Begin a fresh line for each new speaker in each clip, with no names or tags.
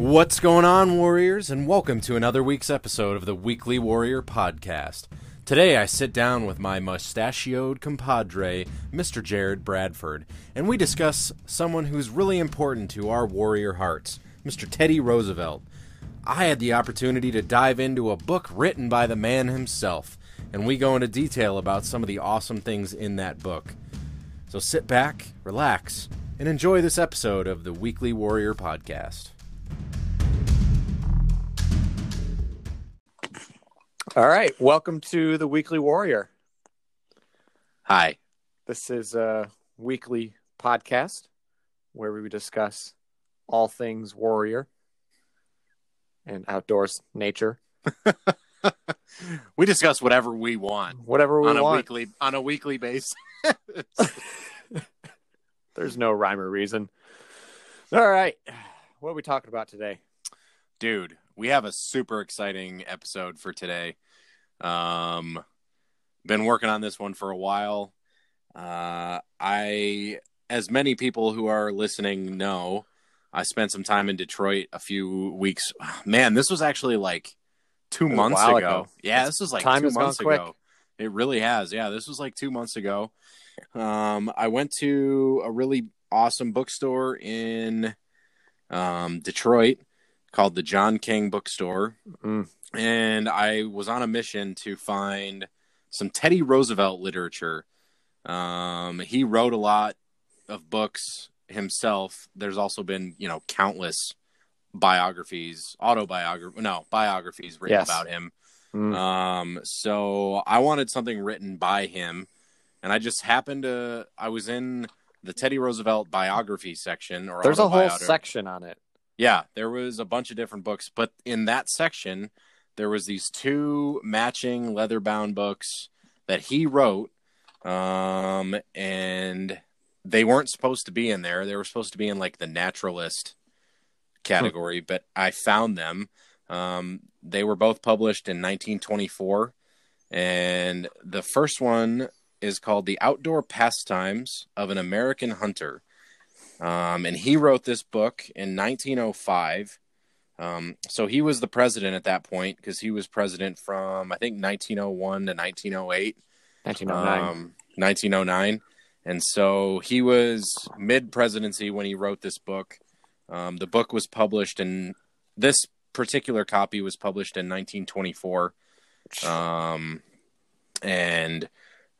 What's going on, Warriors, and welcome to another week's episode of the Weekly Warrior Podcast. Today I sit down with my mustachioed compadre, Mr. Jared Bradford, and we discuss someone who's really important to our warrior hearts, Mr. Teddy Roosevelt. I had the opportunity to dive into a book written by the man himself, and we go into detail about some of the awesome things in that book. So sit back, relax, and enjoy this episode of the Weekly Warrior Podcast.
All right, welcome to the Weekly Warrior.
Hi.
This is a weekly podcast where we discuss all things warrior and outdoors nature,
we discuss whatever we want
whatever we
on a
want.
weekly on a weekly basis.
There's no rhyme or reason. All right, what are we talking about today?
Dude, we have a super exciting episode for today. Um been working on this one for a while. Uh I as many people who are listening know, I spent some time in Detroit a few weeks. Man, this was actually like 2 months ago.
ago.
Yeah, this was like
time
2
has gone
months
quick.
ago. It really has. Yeah, this was like 2 months ago. Um I went to a really awesome bookstore in um Detroit called the John King Bookstore
Mm.
and I was on a mission to find some Teddy Roosevelt literature. Um, he wrote a lot of books himself. There's also been, you know, countless biographies, autobiography, no, biographies written
Yes.
about him.
Mm.
Um, so I wanted something written by him, and I just happened to. I was in the Teddy Roosevelt biography section, or
There's a whole section on it.
Yeah, there was a bunch of different books, but in that section, there was these two matching leather-bound books that he wrote, um, and they weren't supposed to be in there. They were supposed to be in like the naturalist category, but I found them. Um, they were both published in 1924, and the first one is called "The Outdoor Pastimes of an American Hunter." Um, and he wrote this book in 1905. Um, so he was the president at that point because he was president from I think 1901 to 1908,
1909.
um, 1909, and so he was mid presidency when he wrote this book. Um, the book was published in this particular copy was published in 1924, um, and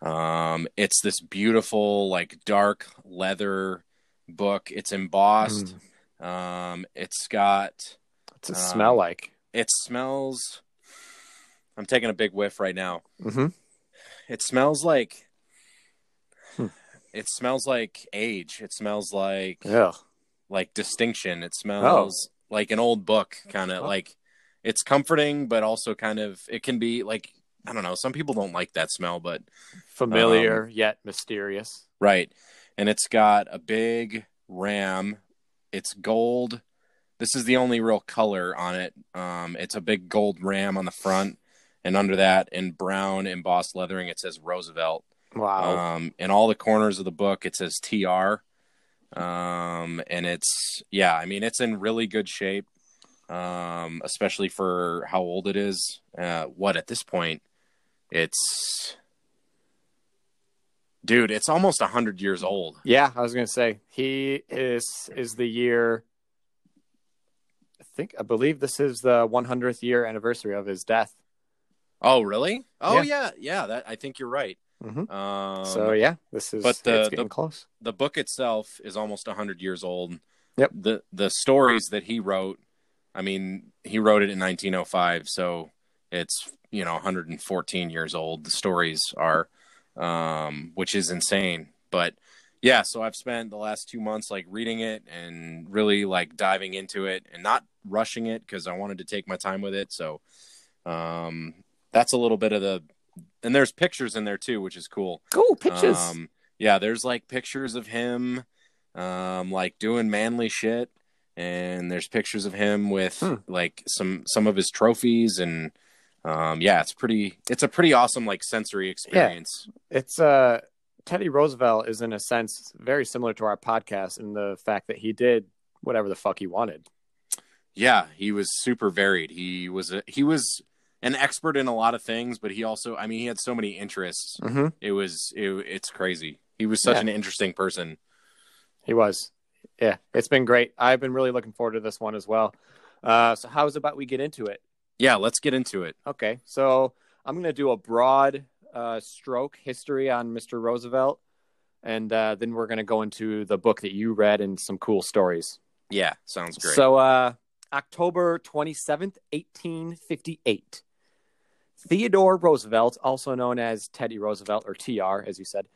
um, it's this beautiful like dark leather book. It's embossed.
Mm.
Um, it's got
What's it
um,
smell like?
it smells. I'm taking a big whiff right now.
hmm
It smells like.
Hmm.
It smells like age. It smells like
Yeah.
like distinction. It smells like an old book, kind of
Oh.
like. It's comforting, but also kind of it can be like I don't know. Some people don't like that smell, but
Familiar yet mysterious.
Right. And it's got a big ram. It's gold. This is the only real color on it. Um, it's a big gold ram on the front. And under that, in brown embossed leathering, it says Roosevelt.
Wow.
Um, in all the corners of the book, it says TR. Um, and it's, yeah, I mean, it's in really good shape, um, especially for how old it is. Uh, what, at this point, it's, dude, it's almost 100 years old.
Yeah, I was gonna say he is is the year. I think I believe this is the 100th year anniversary of his death.
Oh, really? Oh,
Yeah.
yeah, yeah. That I think you're right.
Mm-hmm.
Um,
so yeah, this is
but the-
it's getting
the-
close.
the book itself is almost 100 years old.
Yep.
The the stories that he wrote, I mean, he wrote it in 1905, so it's, you know, 114 years old. The stories are um which is insane. But yeah, so I've spent the last 2 months like reading it and really like diving into it and not rushing it cuz I wanted to take my time with it. So um that's a little bit of the and there's pictures in there too, which is cool.
Cool pictures.
Um, yeah, there's like pictures of him, um, like doing manly shit, and there's pictures of him with
Hmm.
like some some of his trophies, and um, yeah, it's pretty. It's a pretty awesome like sensory experience.
It's uh Teddy Roosevelt is in a sense very similar to our podcast in the fact that he did whatever the fuck he wanted.
Yeah, he was super varied. He was a, he was an expert in a lot of things, but he also, I mean, he had so many interests.
Mm-hmm.
It was, it, it's crazy. He was such
Yeah.
an interesting person.
He was. Yeah, it's been great. I've been really looking forward to this one as well. Uh, so, how's about we get into it?
Yeah, let's get into it.
Okay, so I'm going to do a broad uh, stroke history on Mr. Roosevelt, and uh, then we're going to go into the book that you read and some cool stories.
Yeah, sounds great.
So, uh, October 27th, 1858. Theodore Roosevelt, also known as Teddy Roosevelt or TR, as you said,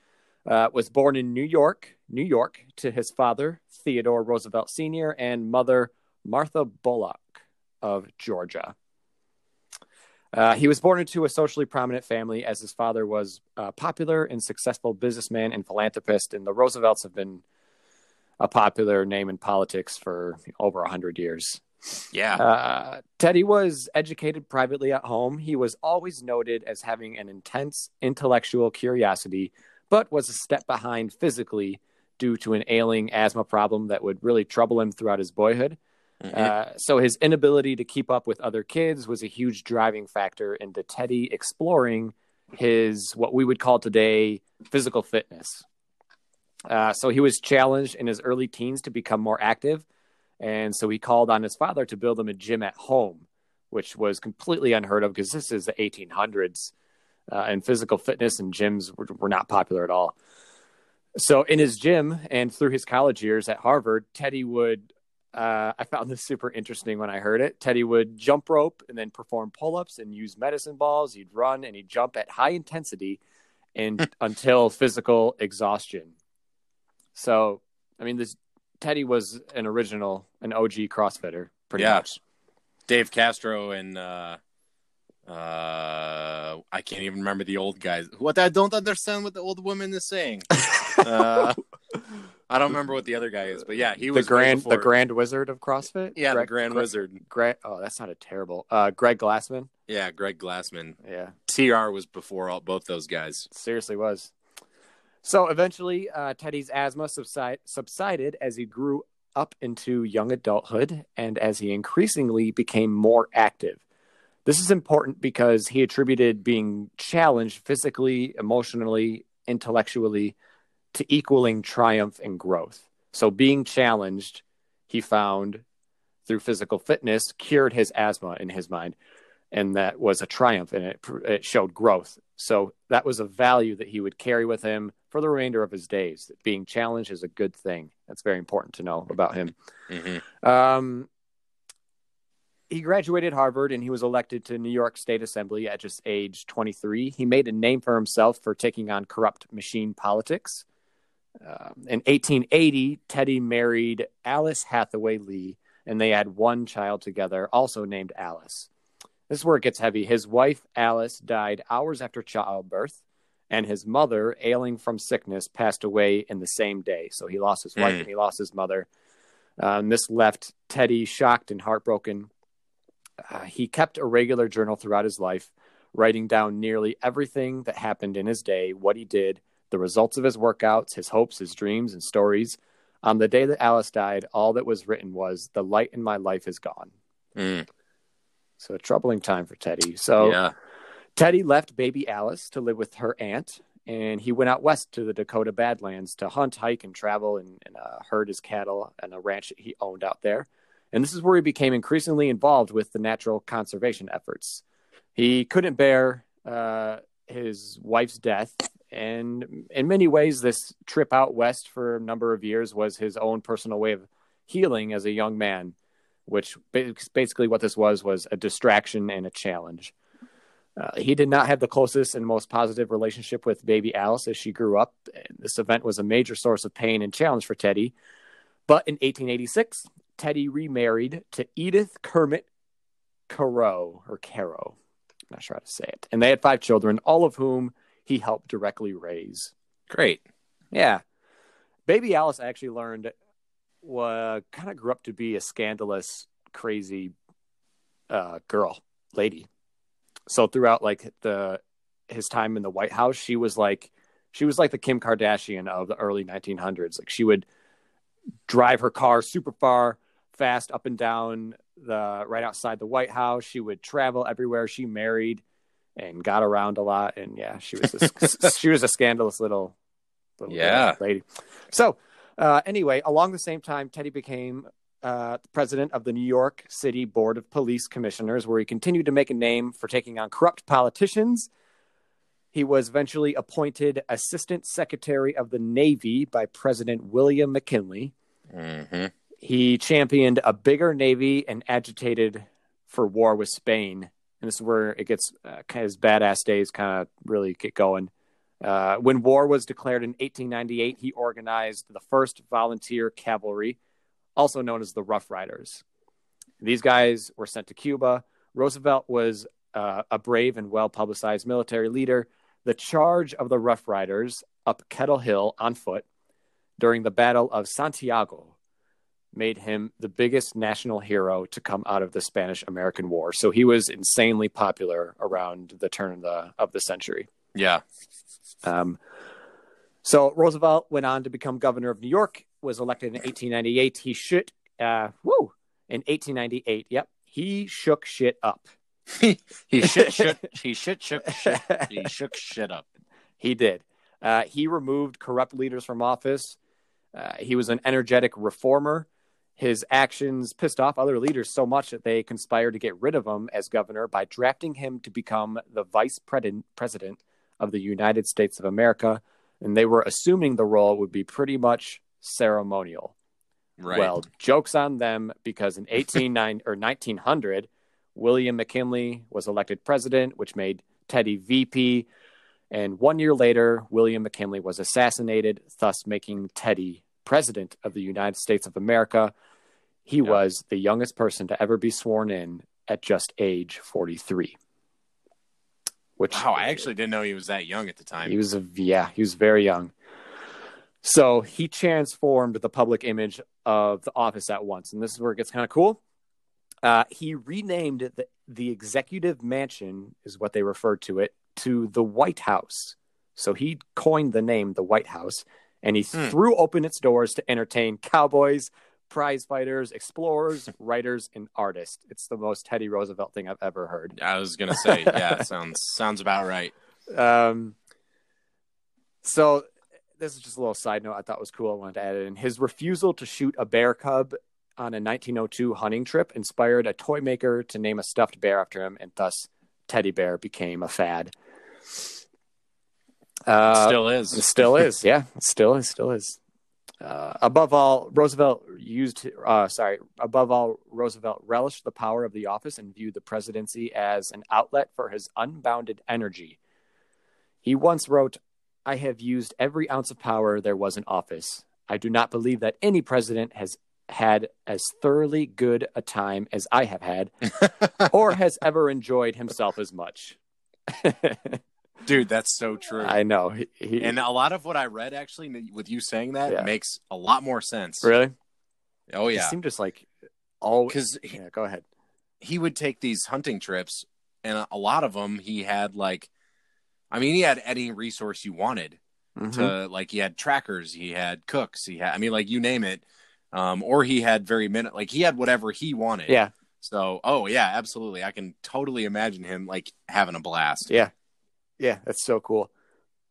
uh, was born in New York, New York, to his father, Theodore Roosevelt Sr., and mother, Martha Bulloch of Georgia. Uh, he was born into a socially prominent family as his father was a popular and successful businessman and philanthropist, and the Roosevelts have been a popular name in politics for over 100 years.
yeah,
Uh, Teddy was educated privately at home. He was always noted as having an intense intellectual curiosity, but was a step behind physically due to an ailing asthma problem that would really trouble him throughout his boyhood.
Mhm.
Uh, so his inability to keep up with other kids was a huge driving factor into Teddy exploring his what we would call today physical fitness. Uh, so he was challenged in his early teens to become more active, and so he called on his father to build him a gym at home, which was completely unheard of because this is the 1800s, uh, and physical fitness and gyms were, were not popular at all. So in his gym and through his college years at Harvard, Teddy would uh, I found this super interesting when I heard it. Teddy would jump rope and then perform pull ups and use medicine balls. He'd run and he'd jump at high intensity and until physical exhaustion. So, I mean, this Teddy was an original, an OG CrossFitter, pretty
Yeah.
much.
Dave Castro and uh, uh, I can't even remember the old guys. What I don't understand what the old woman is saying. Uh, I don't remember what the other guy is, but yeah, he was way
grand, the Grand Wizard of CrossFit.
Yeah,
Greg,
the Grand
Greg-
Wizard.
Greg, oh, that's not a terrible. Uh, Greg Glassman.
Yeah, Greg Glassman.
Yeah.
TR was before all both those guys.
seriously was. So eventually, uh, Teddy's asthma subside, subsided as he grew up into young adulthood and as he increasingly became more active. This is important because he attributed being challenged physically, emotionally, intellectually to equaling triumph and growth. So, being challenged, he found through physical fitness, cured his asthma in his mind and that was a triumph and it, it showed growth. So that was a value that he would carry with him for the remainder of his days. That being challenged is a good thing. That's very important to know about him.
hmm
Um, he graduated Harvard and he was elected to New York State Assembly at just age 23. He made a name for himself for taking on corrupt machine politics. Um, in 1880, Teddy married Alice Hathaway Lee, and they had one child together, also named Alice. This is where it gets heavy. His wife, Alice, died hours after childbirth, and his mother, ailing from sickness, passed away in the same day. So he lost his wife
Mm.
and he lost his mother. Um, this left Teddy shocked and heartbroken. Uh, he kept a regular journal throughout his life, writing down nearly everything that happened in his day, what he did, the results of his workouts, his hopes, his dreams, and stories. On the day that Alice died, all that was written was, The light in my life is gone.
Mm.
So a troubling time for Teddy. So
yeah.
Teddy left baby Alice to live with her aunt, and he went out west to the Dakota Badlands to hunt, hike, and travel and, and uh, herd his cattle on a ranch that he owned out there. And this is where he became increasingly involved with the natural conservation efforts. He couldn't bear uh, his wife's death, and in many ways, this trip out west for a number of years was his own personal way of healing as a young man. Which basically what this was was a distraction and a challenge. Uh, he did not have the closest and most positive relationship with baby Alice as she grew up. This event was a major source of pain and challenge for Teddy. But in 1886, Teddy remarried to Edith Kermit Carow or Carow. I'm not sure how to say it. And they had five children, all of whom he helped directly raise.
Great.
Yeah. Baby Alice I actually learned uh, kind of grew up to be a scandalous, crazy uh, girl, lady. So throughout like the his time in the White House, she was like she was like the Kim Kardashian of the early 1900s. Like she would drive her car super far, fast up and down the right outside the White House. She would travel everywhere. She married and got around a lot, and yeah, she was a, she was a scandalous little, little
Yeah.
lady. So uh, anyway, along the same time, Teddy became uh, president of the New York City Board of Police Commissioners, where he continued to make a name for taking on corrupt politicians. He was eventually appointed Assistant Secretary of the Navy by President William McKinley.
hmm
He championed a bigger navy and agitated for war with Spain. And this is where it gets uh, kind of his badass days kind of really get going. Uh, when war was declared in 1898, he organized the first volunteer cavalry, also known as the Rough Riders. These guys were sent to Cuba. Roosevelt was uh, a brave and well publicized military leader. The charge of the Rough Riders up Kettle Hill on foot during the Battle of Santiago made him the biggest national hero to come out of the Spanish American War. So he was insanely popular around the turn of the of the century.
Yeah.
Um, so Roosevelt went on to become governor of New York. Was elected in 1898. He shook, uh, woo, in 1898. Yep, he shook shit up.
he shit shook he shit shook shit he shook shit up.
He did. Uh, he removed corrupt leaders from office. Uh, he was an energetic reformer. His actions pissed off other leaders so much that they conspired to get rid of him as governor by drafting him to become the vice president of the United States of America. And they were assuming the role would be pretty much ceremonial.
Right.
Well, jokes on them because in 189 or 1900, William McKinley was elected president, which made Teddy VP. And one year later, William McKinley was assassinated, thus making Teddy president of the United States of America. He was the youngest person to ever be sworn in at just age 43. Which
wow, I actually didn't know he was that young at the time.
he was a yeah, he was very young. So he transformed the public image of the office at once, and this is where it gets kind of cool. Uh, he renamed the the executive mansion, is what they referred to it, to the White House. So he coined the name the White House, and he
Hmm.
threw open its doors to entertain cowboys, prize fighters, explorers, writers, and artists. It's the most Teddy Roosevelt thing I've ever heard.
I was gonna say, yeah, sounds sounds about right.
Um, so this is just a little side note I thought was cool. I wanted to add it in. His refusal to shoot a bear cub on a 1902 hunting trip inspired a toy maker to name a stuffed bear after him, and thus teddy bear became a fad. Uh,
Still is.
still is, yeah, still is, still is. Uh, above all, Roosevelt used, uh, sorry, above all, Roosevelt relished the power of the office and viewed the presidency as an outlet for his unbounded energy. He once wrote, I have used every ounce of power there was in office. I do not believe that any president has had as thoroughly good a time as I have had, or has ever enjoyed himself as much.
Dude, that's so true.
I know. He, he-
and a lot of what I read actually with you saying that
Yeah.
makes a lot more sense.
really?
Oh
He
yeah.
seemed just like all.
Because
Yeah, go ahead.
he would take these hunting trips and a- lot of them he had like I mean he had any resource you wanted.
Mhm.
to like he had trackers, he had cooks, he had I mean like you name it. Um, or he had very minute like he had whatever he wanted.
Yeah,
So oh yeah, absolutely. I can totally imagine him like having a blast.
yeah, yeah. That's so cool.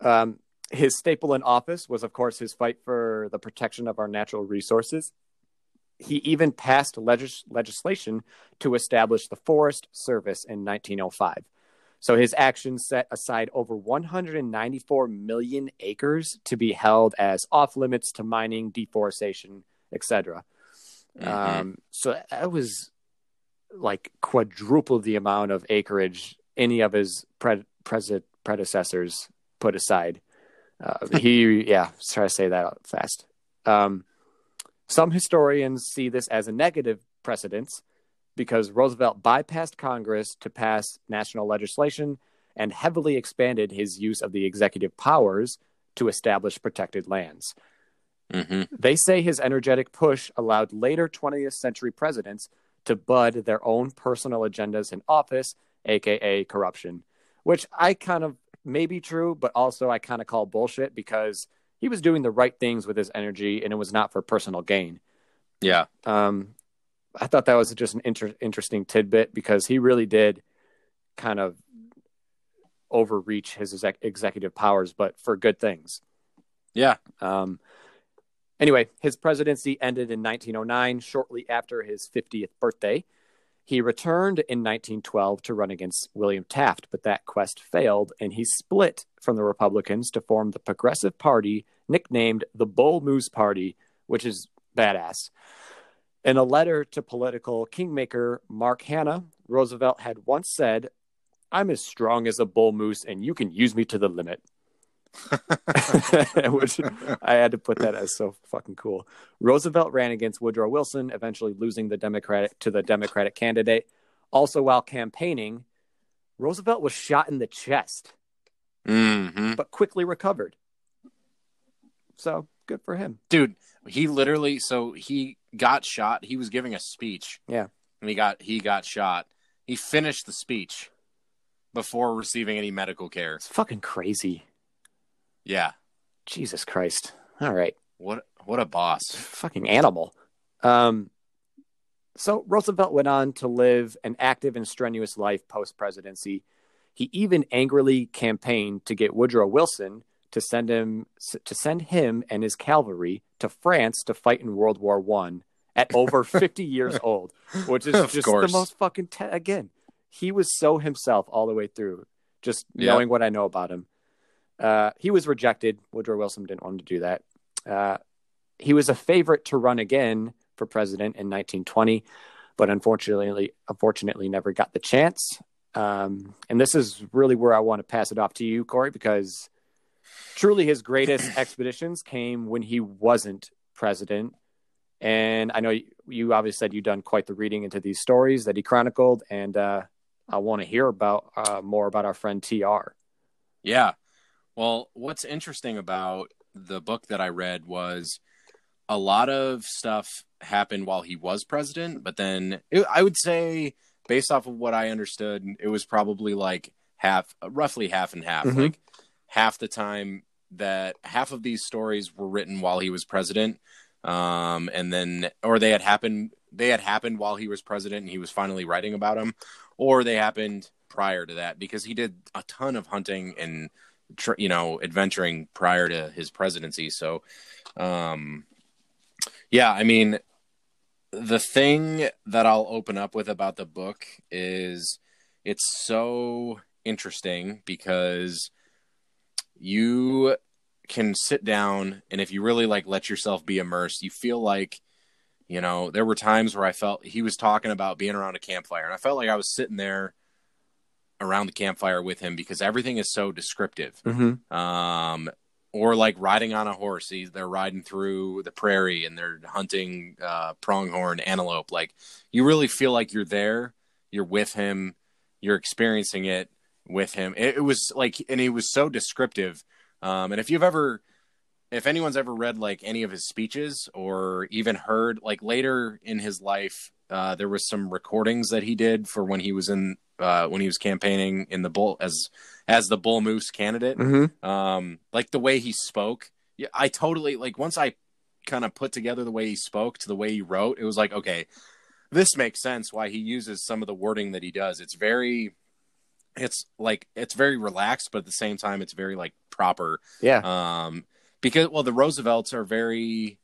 Um, his staple in office was, of course, his fight for the protection of our natural resources. He even passed legis- legislation to establish the Forest Service in 1905. So his actions set aside over 194 million acres to be held as off limits to mining, deforestation, etc.
Mhm.
Um, so that was like quadruple the amount of acreage any of his pred- pres- predecessors put aside. Uh, he, yeah, try to say that fast. Um, some historians see this as a negative precedence because Roosevelt bypassed Congress to pass national legislation and heavily expanded his use of the executive powers to establish protected lands.
Mhm.
They say his energetic push allowed later 20th century presidents to bud their own personal agendas in office, aka corruption, which I kind of may be true, but also I kind of call bullshit because he was doing the right things with his energy and it was not for personal gain.
Yeah.
Um, I thought that was just an inter- interesting tidbit because he really did kind of overreach his exec- executive powers, but for good things.
Yeah.
Um, anyway, his presidency ended in 1909, shortly after his 50th birthday. He returned in 1912 to run against William Taft, but that quest failed, and he split from the Republicans to form the Progressive Party, nicknamed the Bull Moose Party, which is badass. In a letter to political kingmaker Mark Hanna, Roosevelt had once said, I'm as strong as a bull moose, and you can use me to the limit. Which I had to put that as so fucking cool. Roosevelt ran against Woodrow Wilson, eventually losing the Democratic to the Democratic candidate. Also, while campaigning, Roosevelt was shot in the chest,
hmm
but quickly recovered. So good for him.
Dude, he literally so he got shot. He was giving a speech.
Yeah.
And he got he got shot. He finished the speech before receiving any medical care.
It's fucking crazy.
Yeah.
Jesus Christ. All right.
What what a boss.
fucking animal. Um, so Roosevelt went on to live an active and strenuous life post presidency. He even angrily campaigned to get Woodrow Wilson to send him to send him and his cavalry to France to fight in World War One at over 50 years old, which is
Of
just
course.
the most fucking te- again. He was so himself all the way through. Just
Yep.
knowing what I know about him, uh, he was rejected. Woodrow Wilson didn't want to do that. Uh, he was a favorite to run again for president in 1920, but unfortunately, unfortunately, never got the chance. Um, and this is really where I want to pass it off to you, Cory, because truly his greatest expeditions came when he wasn't president. And I know you, you obviously said you've done quite the reading into these stories that he chronicled, and uh, I want to hear about uh, more about our friend TR.
Yeah. Well, what's interesting about the book that I read was a lot of stuff happened while he was president, but then it, I would say, based off of what I understood, it was probably like half, roughly half and half.
Mhm.
Like half the time that half of these stories were written while he was president, um, and then or they had happened they had happened while he was president and he was finally writing about them, or they happened prior to that because he did a ton of hunting and tr- you know adventuring prior to his presidency. So, um, yeah, I mean, the thing that I'll open up with about the book is it's so interesting because you can sit down and if you really like let yourself be immersed, you feel like you know, there were times where I felt he was talking about being around a campfire and I felt like I was sitting there around the campfire with him because everything is so descriptive
Mm-hmm.
um, or like riding on a horse. He's, they're riding through the prairie and they're hunting uh, pronghorn antelope. Like you really feel like you're there, you're with him, you're experiencing it with him. It, it was like, and he was so descriptive. Um, and if you've ever, if anyone's ever read like any of his speeches or even heard like later in his life, uh, there was some recordings that he did for when he was in uh, when he was campaigning in the bull as as the bull moose candidate
Mm-hmm.
um like the way he spoke yeah i totally like once i kind of put together the way he spoke to the way he wrote it was like okay this makes sense why he uses some of the wording that he does it's very it's like it's very relaxed but at the same time it's very like proper
Yeah.
um because well the roosevelts are very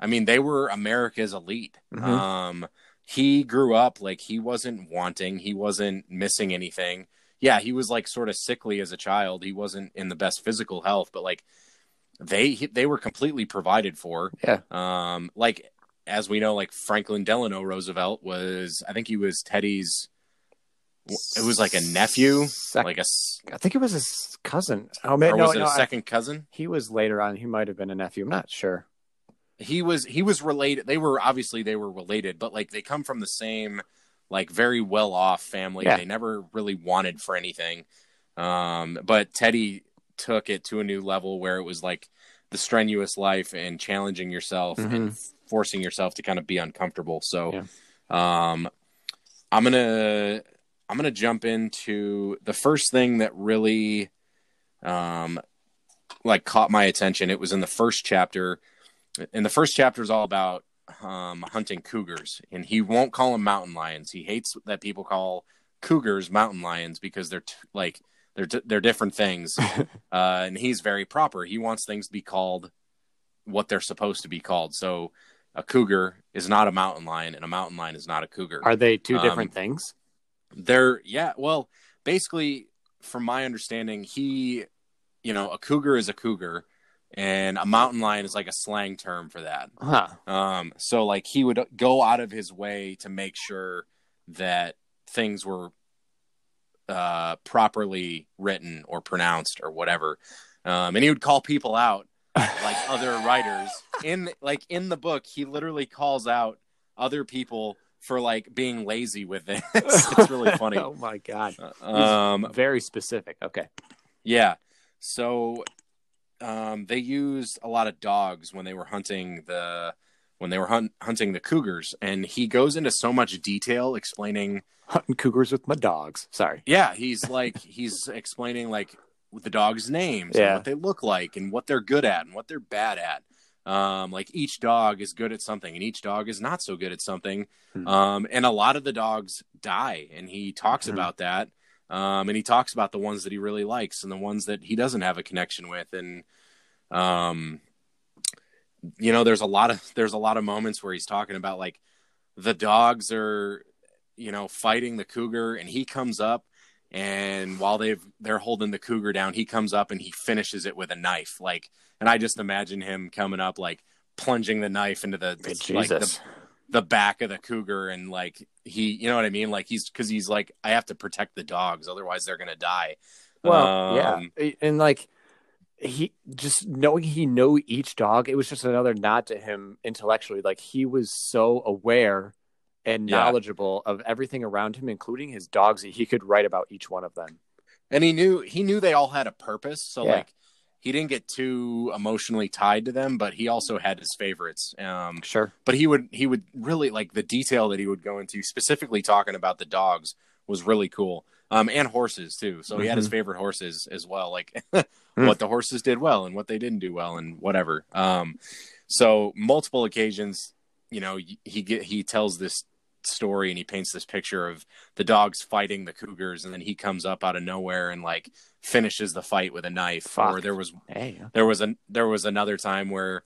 i mean they were america's elite
Mhm.
um he grew up like he wasn't wanting he wasn't missing anything yeah he was like sort of sickly as a child he wasn't in the best physical health but like they they were completely provided for
Yeah.
um like as we know like franklin delano roosevelt was i think he was teddy's it was like a nephew
Sec-
like a.
I think it was his cousin. Oh man,
or
no,
was it
no,
a
I-
second cousin
he was later on. He might have been a nephew. I'm not sure.
He was he was related they were obviously they were related but like they come from the same like very well off family.
Yeah.
they never really wanted for anything. Um but teddy took it to a new level where it was like the strenuous life and challenging yourself and forcing yourself to kind of be uncomfortable. So um i'm gonna i'm gonna jump into the first thing that really um like caught my attention. It was in the first chapter and the first chapter is all about um, hunting cougars, and he won't call them mountain lions. He hates that people call cougars mountain lions because they're t- like they're t- they're different things. uh, and he's very proper. He wants things to be called what they're supposed to be called. So a cougar is not a mountain lion, and a mountain lion is not a cougar.
Are they two different
Um,
things?
They're yeah. Well, basically, from my understanding, he, you know, a cougar is a cougar, and a mountain lion is like a slang term for that.
Huh.
Um, so like he would go out of his way to make sure that things were uh, properly written or pronounced or whatever. Um, and he would call people out like other writers in like in the book. He literally calls out other people for like being lazy with it. it's really funny.
oh my god.
Um,
Very specific. Okay.
yeah. So um, they used a lot of dogs when they were hunting the when they were hunt, hunting the cougars, and he goes into so much detail explaining.
Hunting cougars with my dogs. Sorry.
Yeah, he's like he's explaining like the dogs' names
Yeah.
and what they look like and what they're good at and what they're bad at. Um, like each dog is good at something and each dog is not so good at something.
Hmm.
Um, and a lot of the dogs die, and he talks
Mhm.
about that. Um, and he talks about the ones that he really likes and the ones that he doesn't have a connection with. And um, you know, there's a lot of there's a lot of moments where he's talking about like the dogs are, you know, fighting the cougar, and he comes up and while they've they're holding the cougar down, he comes up and he finishes it with a knife. Like, and I just imagine him coming up like plunging the knife into the
Jesus.
like the the back of the cougar and like he you know what i mean like he's because he's like i have to protect the dogs otherwise they're gonna die
Well, yeah,
Um,
and like he just knowing he knew each dog, it was just another nod to him intellectually. Like he was so aware and
Yeah.
knowledgeable of everything around him, including his dogs. that He could write about each one of them.
and he knew he knew they all had a purpose so
Yeah.
like he didn't get too emotionally tied to them but he also had his favorites um
Sure.
but he would he would really like the detail that he would go into specifically talking about the dogs was really cool. Um and horses too. So he had his favorite horses as well like what the horses did well and what they didn't do well and whatever. Um so multiple occasions you know he get he tells this story and he paints this picture of the dogs fighting the cougars and then he comes up out of nowhere and like finishes the fight with a knife
Fuck.
or there was
Hey,
there was an there was another time where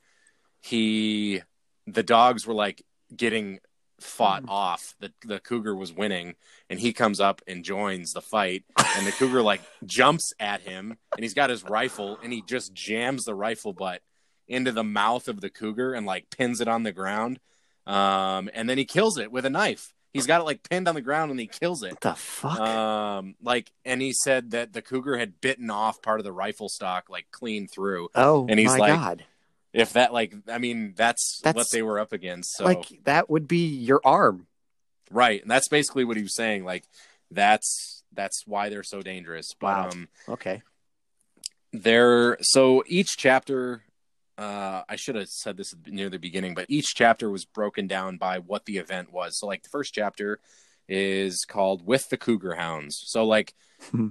he the dogs were like getting fought
Mm.
off the the cougar was winning and he comes up and joins the fight and the cougar like jumps at him and he's got his rifle and he just jams the rifle butt into the mouth of the cougar and like pins it on the ground um and then he kills it with a knife he's got it like pinned on the ground and he kills it
what the fuck?
um like and he said that the cougar had bitten off part of the rifle stock like clean through
oh,
and he's
my
like,
god!
if that like i mean that's,
That's-
what they were up against so
Like that would be your arm.
right and that's basically what he was saying like that's that's why they're so dangerous but
Wow.
um
Okay.
they're so each chapter uh i should have said this near the beginning but each chapter was broken down by what the event was. So like the first chapter is called with the cougar hounds. So like
Hmm.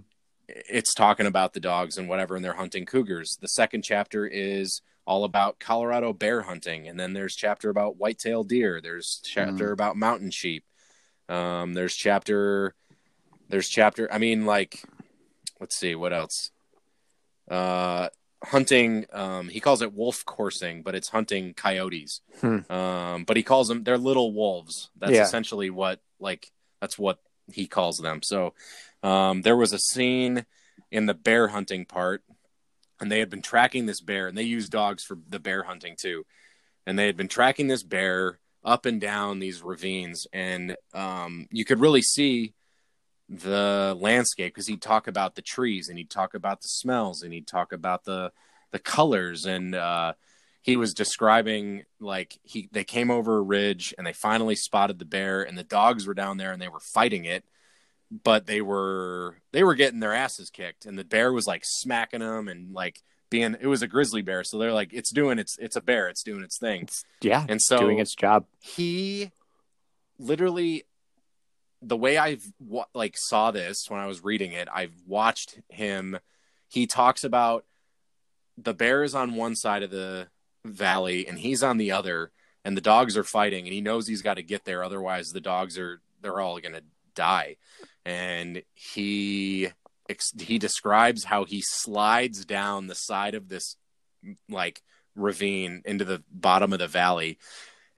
it's talking about the dogs and whatever and they're hunting cougars. The second chapter is all about colorado bear hunting and then there's chapter about whitetail deer. There's chapter about mountain sheep. Um there's chapter there's chapter i mean like let's see what else? Uh hunting um he calls it wolf coursing but it's hunting coyotes
Hmm.
um but he calls them they're little wolves that's
Yeah.
essentially what like that's what he calls them so um there was a scene in the bear hunting part and they had been tracking this bear and they use dogs for the bear hunting too and they had been tracking this bear up and down these ravines and um you could really see the landscape because he'd talk about the trees and he'd talk about the smells and he'd talk about the the colors and uh he was describing like he they came over a ridge and they finally spotted the bear and the dogs were down there and they were fighting it but they were they were getting their asses kicked and the bear was like smacking them and like being it was a grizzly bear so they're like it's doing its it's a bear it's doing its thing
It's yeah,
and so
doing its job.
he literally the way I've like saw this when I was reading it, I've watched him. He talks about the bear is on one side of the valley and he's on the other, and the dogs are fighting, and he knows he's got to get there, otherwise the dogs are they're all gonna die. And he he describes how he slides down the side of this like ravine into the bottom of the valley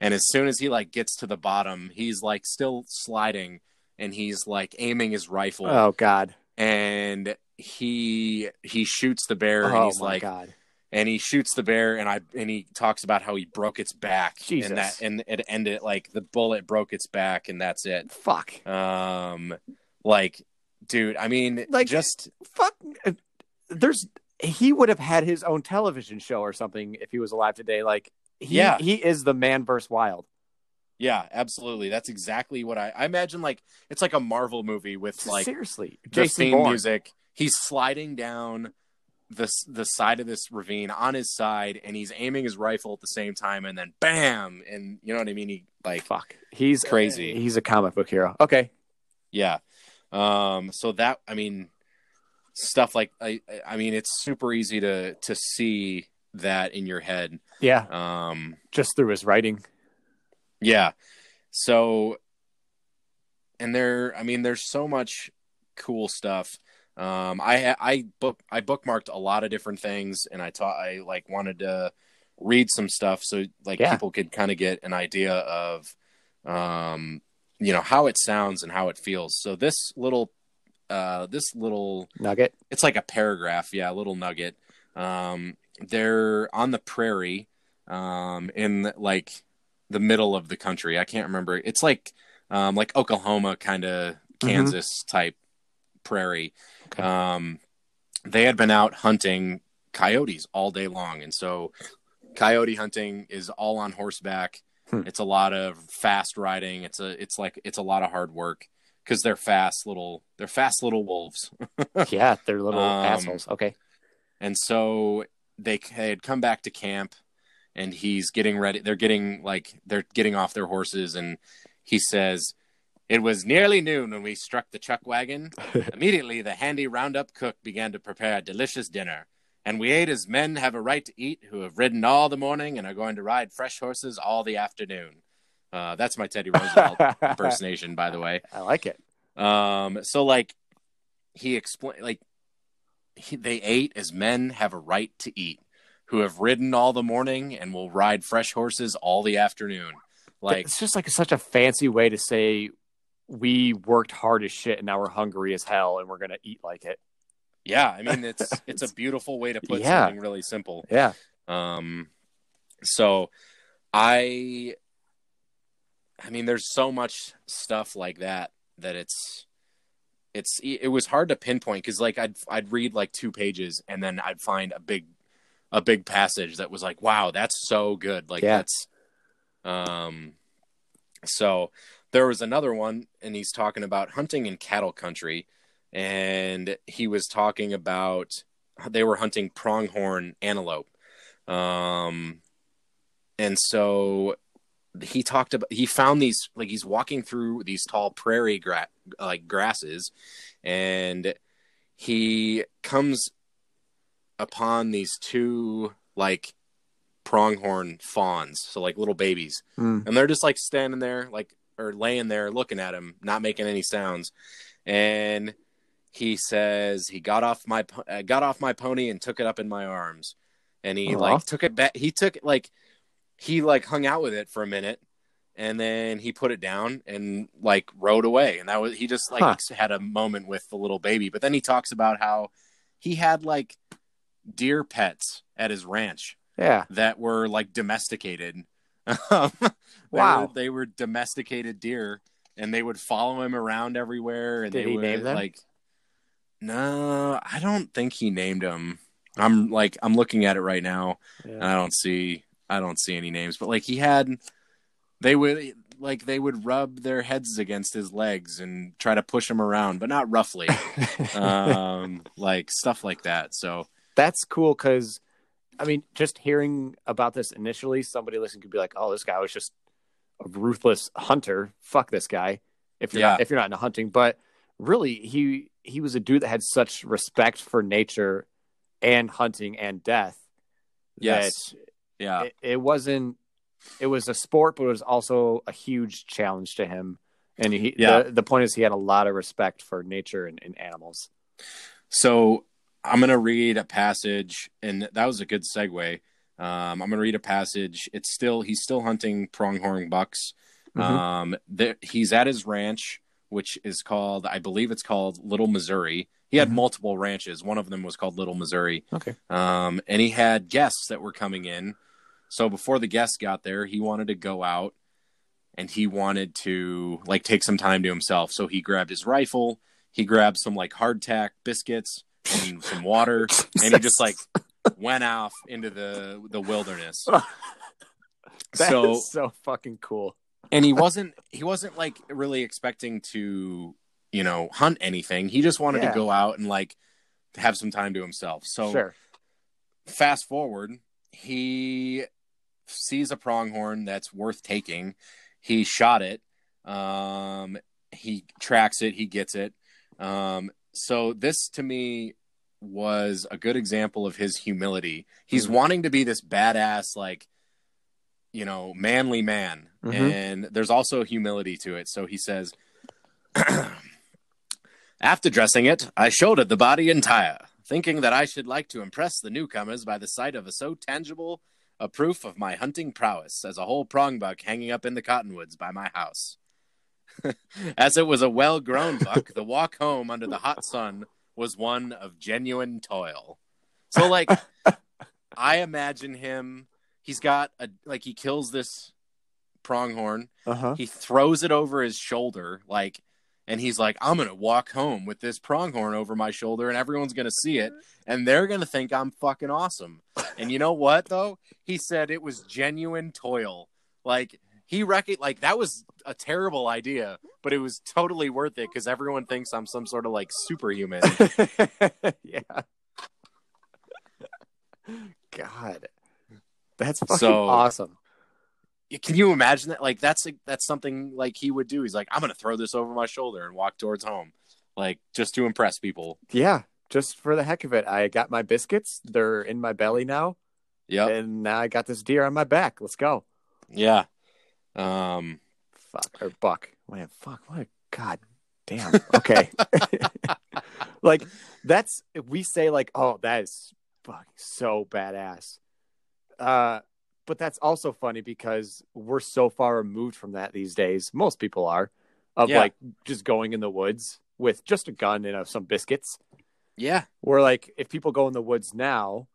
and as soon as he like gets to the bottom he's like still sliding and he's like aiming his rifle
oh god
and he he shoots the bear and
oh
he's
my
like
god.
and he shoots the bear and I and he talks about how he broke its back
Jesus.
and that and it ended like the bullet broke its back and that's it
Fuck.
um like dude I mean
Like-
just
Fuck. uh, There's he would have had his own television show or something if he was alive today. Like he
Yeah.
he is the man versus wild.
Yeah absolutely that's exactly what I I imagine like it's like a Marvel movie with like
Seriously.
the
Jason
theme
Bourne.
music. He's sliding down the the side of this ravine on his side, and he's aiming his rifle at the same time, and then bam, and you know what I mean. He like
Fuck. He's
Crazy.
He's a comic book hero. Okay.
yeah. Um. So that I mean, stuff like I I mean, it's super easy to to see that in your head.
Yeah.
Um.
Just through his writing.
Yeah. So, and there, I mean, there's so much cool stuff. Um, I I book I bookmarked a lot of different things, and I taught I like wanted to read some stuff so like
Yeah.
people could kind of get an idea of, um, you know, how it sounds and how it feels. So this little, uh, this little
Nugget.
it's like a paragraph yeah a little nugget um they're on the prairie um in like the middle of the country i can't remember it's like um like oklahoma kind of kansas type prairie
Okay.
um they had been out hunting coyotes all day long and so coyote hunting is all on horseback
Hmm.
it's a lot of fast riding it's a it's like it's a lot of hard work because they're fast little they're fast little wolves
yeah, they're little
Um,
assholes. Okay.
and so they had come back to camp and he's getting ready they're getting like they're getting off their horses and he says it was nearly noon when we struck the chuck wagon. Immediately the handy roundup cook began to prepare a delicious dinner and we ate as men have a right to eat who have ridden all the morning and are going to ride fresh horses all the afternoon. Uh, that's my teddy roosevelt impersonation by the way.
I like it.
um, so like he explained, like he, they ate as men have a right to eat, who have ridden all the morning and will ride fresh horses all the afternoon. Like,
it's just like such a fancy way to say we worked hard as shit and now we're hungry as hell and we're gonna eat like it.
yeah, I mean, it's it's a beautiful way to put
Yeah.
something really simple.
Yeah.
Um, so I, I mean, there's so much stuff like that that it's, it's, it was hard to pinpoint because like I'd, I'd read like two pages and then I'd find a big, a big passage that was like, wow, that's so good. Like
Yeah.
that's, um, so there was another one and he's talking about hunting in cattle country and he was talking about they were hunting pronghorn antelope um and so he talked about he found these like he's walking through these tall prairie gra- like grasses and he comes upon these two like pronghorn fawns so like little babies.
Mm.
and they're just like standing there like or laying there looking at him not making any sounds. And he says he got off my uh, got off my pony and took it up in my arms. And he like took it back he took it like he like hung out with it for a minute. And then he put it down and like rode away. And that was he just like
Huh.
had a moment with the little baby. But then he talks about how he had like deer pets at his ranch
Yeah.
that were like domesticated. Um, they
Wow.
were, they were domesticated deer, and they would follow him around everywhere. And
Did
they
he
would,
name them?
Like, no, I don't think he named them. I'm like I'm looking at it right now, and. I don't see I don't see any names. But like he had, they would like they would rub their heads against his legs and try to push him around, but not roughly, um, like stuff like that. So
That's cool because, I mean, just hearing about this initially, somebody listening could be like, "Oh, this guy was just a ruthless hunter. Fuck this guy." If you're
Yeah.
not, if you're not into hunting, but really, he he was a dude that had such respect for nature and hunting and death.
Yes. yeah,
it, it wasn't it was a sport, but it was also a huge challenge to him. And he,
Yeah.
the, the point is, he had a lot of respect for nature and, and animals.
So I'm going to read a passage, and that was a good segue. Um, I'm going to read a passage. It's still he's still hunting pronghorn bucks.
Mhm.
Um, there, he's at his ranch, which is called, I believe it's called Little Missouri. He had
Mhm.
multiple ranches. One of them was called Little Missouri.
Okay.
Um, and he had guests that were coming in. So before the guests got there, he wanted to go out and he wanted to like take some time to himself. So he grabbed his rifle, he grabbed some like hardtack biscuits and some water, and he just like went off into the the wilderness.
That
so
is so fucking cool.
and he wasn't he wasn't like really expecting to you know hunt anything. He just wanted
Yeah.
to go out and like have some time to himself. So
sure.
fast forward, he sees a pronghorn that's worth taking. He shot it. Um, he tracks it. He gets it. Um, so this to me was a good example of his humility. He's
Mhm.
wanting to be this badass, like you know, manly man,
Mhm.
and there's also humility to it. So he says. After dressing it, I showed it the body entire, thinking that I should like to impress the newcomers by the sight of a so tangible a proof of my hunting prowess as a whole prongbuck hanging up in the cottonwoods by my house. As it was a well grown buck, the walk home under the hot sun was one of genuine toil. So, like, I imagine him, he's got a, like, he kills this pronghorn,
Uh huh.
he throws it over his shoulder like and he's like i'm gonna walk home with this pronghorn over my shoulder and everyone's gonna see it and they're gonna think i'm fucking awesome. And you know what though? He said it was genuine toil. Like he reckon like that was a terrible idea but it was totally worth it because everyone thinks i'm some sort of like superhuman
yeah. God, that's fucking
So-
awesome.
can you imagine that like that's that's something like he would do he's like i'm gonna throw this over my shoulder and walk towards home like just to impress people
Yeah, just for the heck of it, I got my biscuits. They're in my belly now,
Yeah,
and now I got this deer on my back. Let's go.
yeah um
Fuck or buck. Man, fuck. What? A, God damn. Okay. like that's we say like, oh, that is fucking so badass. Uh, but that's also funny because we're so far removed from that these days. Most people are of
Yeah.
like just going in the woods with just a gun and uh, some biscuits.
yeah
We're like, if people go in the woods now,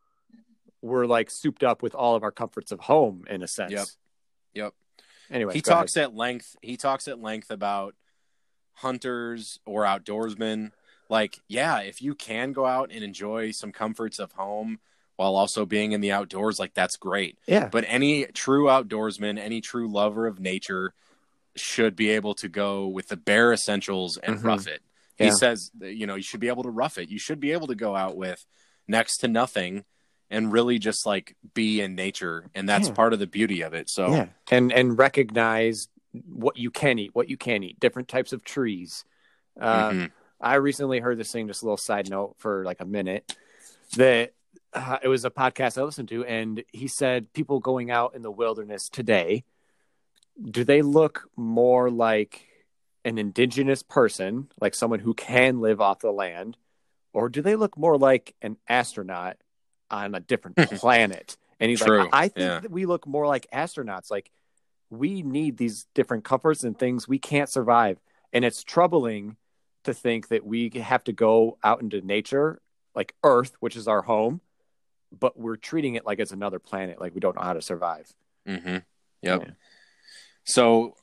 we're like souped up with all of our comforts of home in a sense.
Yep. Yep.
Anyway,
he
go ahead.
talks at length he talks at length about hunters or outdoorsmen like yeah if you can go out and enjoy some comforts of home while also being in the outdoors like that's great
Yeah.
but any true outdoorsman any true lover of nature should be able to go with the bare essentials and
Mhm.
rough it
Yeah.
he says you know you should be able to rough it you should be able to go out with next to nothing and really just like be in nature and that's
Yeah.
part of the beauty of it so
Yeah, and and recognize what you can eat, what you can't eat, different types of trees. Uh,
mhm.
I recently heard this thing. Just a little side note for like a minute. That uh, it was a podcast I listened to, and he said people going out in the wilderness today, do they look more like an indigenous person, like someone who can live off the land, or do they look more like an astronaut on a different planet? And he's
True,
like, I think
yeah.
that we look more like astronauts. Like we need these different comforts and things we can't survive. And it's troubling to think that we have to go out into nature, like Earth, which is our home, but we're treating it like it's another planet, like we don't know how to survive.
Mm-hmm. Yep.
Yeah.
So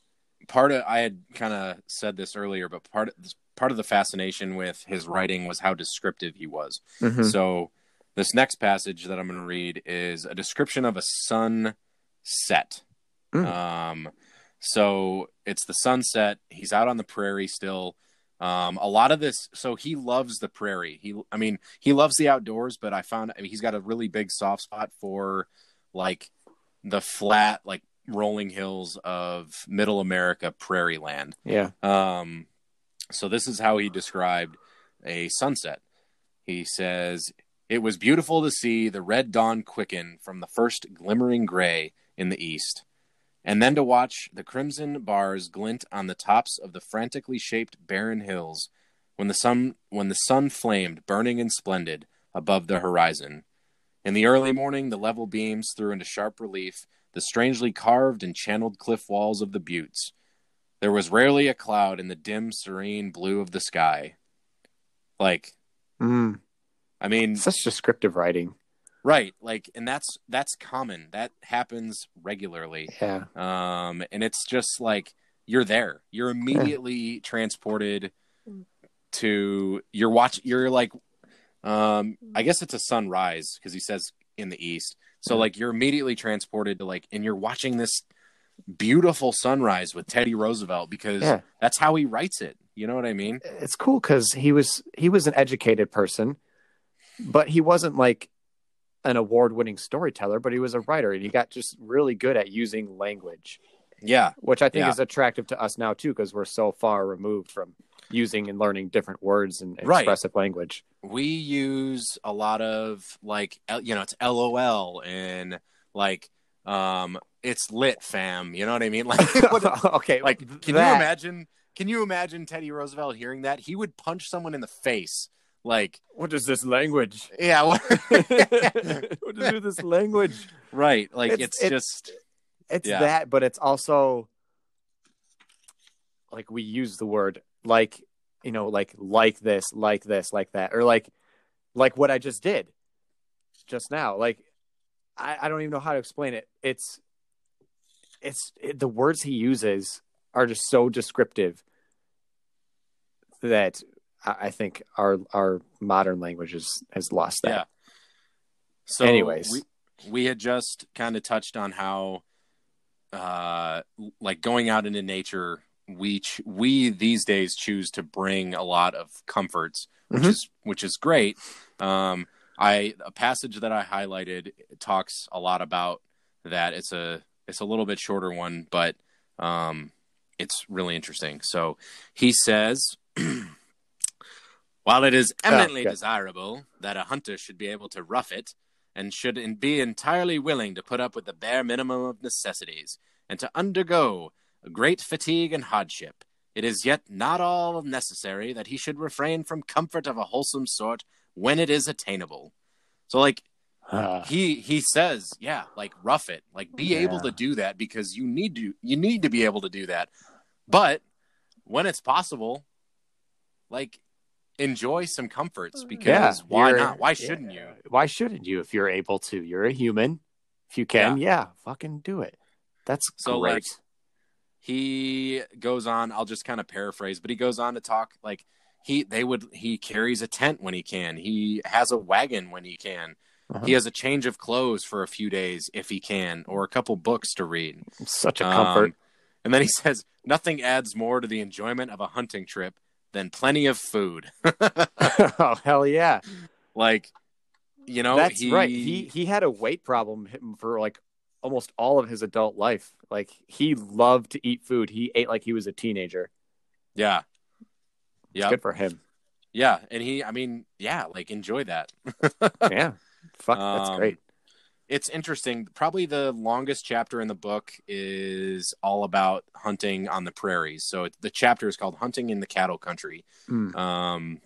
part of I had kind of said this earlier, but part of part of the fascination with his writing was how descriptive he was.
Mm-hmm.
So this next passage that I'm going to read is a description of a sunset.
Mm.
Um, so it's the sunset. He's out on the prairie still. Um, a lot of this, so he loves the prairie. He, I mean, he loves the outdoors, but I found I mean, he's got a really big soft spot for like the flat, like rolling hills of middle America prairie land.
Yeah.
Um, so this is how he described a sunset. He says, It was beautiful to see the red dawn quicken from the first glimmering gray in the east. and then to watch the crimson bars glint on the tops of the frantically shaped barren hills when the sun when the sun flamed burning and splendid above the horizon. In the early morning, the level beams threw into sharp relief the strangely carved and channeled cliff walls of the buttes. There was rarely a cloud in the dim, serene blue of the sky. Like,
Mm,
I mean,
such descriptive writing.
right? Like, and that's that's common. That happens regularly.
Yeah.
Um, and it's just like you're there. You're immediately transported to you're watch. You're like, um, I guess it's a sunrise because he says in the east. So
Yeah.
like you're immediately transported to like, and you're watching this beautiful sunrise with Teddy Roosevelt because
Yeah.
that's how he writes it. You know what I mean?
It's cool because he was he was an educated person, but he wasn't like an award-winning storyteller. But he was a writer, and he got just really good at using language,
Yeah,
which I think
Yeah.
is attractive to us now too, because we're so far removed from using and learning different words and
Right.
expressive language.
we use a lot of like you know it's lol and like um it's lit fam you know what i mean like what,
okay,
like can
that-
you imagine can you imagine teddy roosevelt hearing that he would punch someone in the face like
What is this language?
yeah what-
what is this language?
right like
It's-
it's,
it-
just
It's
Yeah.
that, but it's also like we use the word like you know, like like this, like this, like that, or like like what I just did just now. Like I, I don't even know how to explain it. It's it's it, the words he uses are just so descriptive that I, think our our modern language has, has lost that.
Yeah. So
Anyways.
we we had just kind of touched on how uh like going out into nature we ch- we these days choose to bring a lot of comforts which
Mhm.
is which is great um i a passage that i highlighted talks a lot about that it's a it's a little bit shorter one but um it's really interesting so he says while it is eminently
good.
desirable that a hunter should be able to rough it and should be entirely willing to put up with the bare minimum of necessities and to undergo great fatigue and hardship. It is yet not all necessary that he should refrain from comfort of a wholesome sort when it is attainable. So, like
Ah,
he he says, yeah, like rough it, like be able to do that because you need to you need to be able to do that. But when it's possible, like enjoy some comforts because why not? Why shouldn't you?
Why shouldn't you if you're able to? You're a human. If you can, yeah, fucking do it. That's
So,
great.
like, he goes on i'll just kind of paraphrase but he goes on to talk like he they would he carries a tent when he can he has a wagon when he can
Uh-huh.
he has a change of clothes for a few days if he can or a couple books to read
Such a comfort.
Um, and then he says nothing adds more to the enjoyment of a hunting trip than plenty of food
oh hell yeah!
like you know
That's
he,
right. He he had a weight problem for like almost all of his adult life. Like he loved to eat food. He ate like he was a teenager.
yeah yeah
good for him.
yeah and he i mean yeah like enjoy that
yeah. Fuck, that's
Um,
great.
It's interesting. Probably the longest chapter in the book is all about hunting on the prairies. So it, the chapter is called "Hunting in the Cattle Country,"
Mm.
um,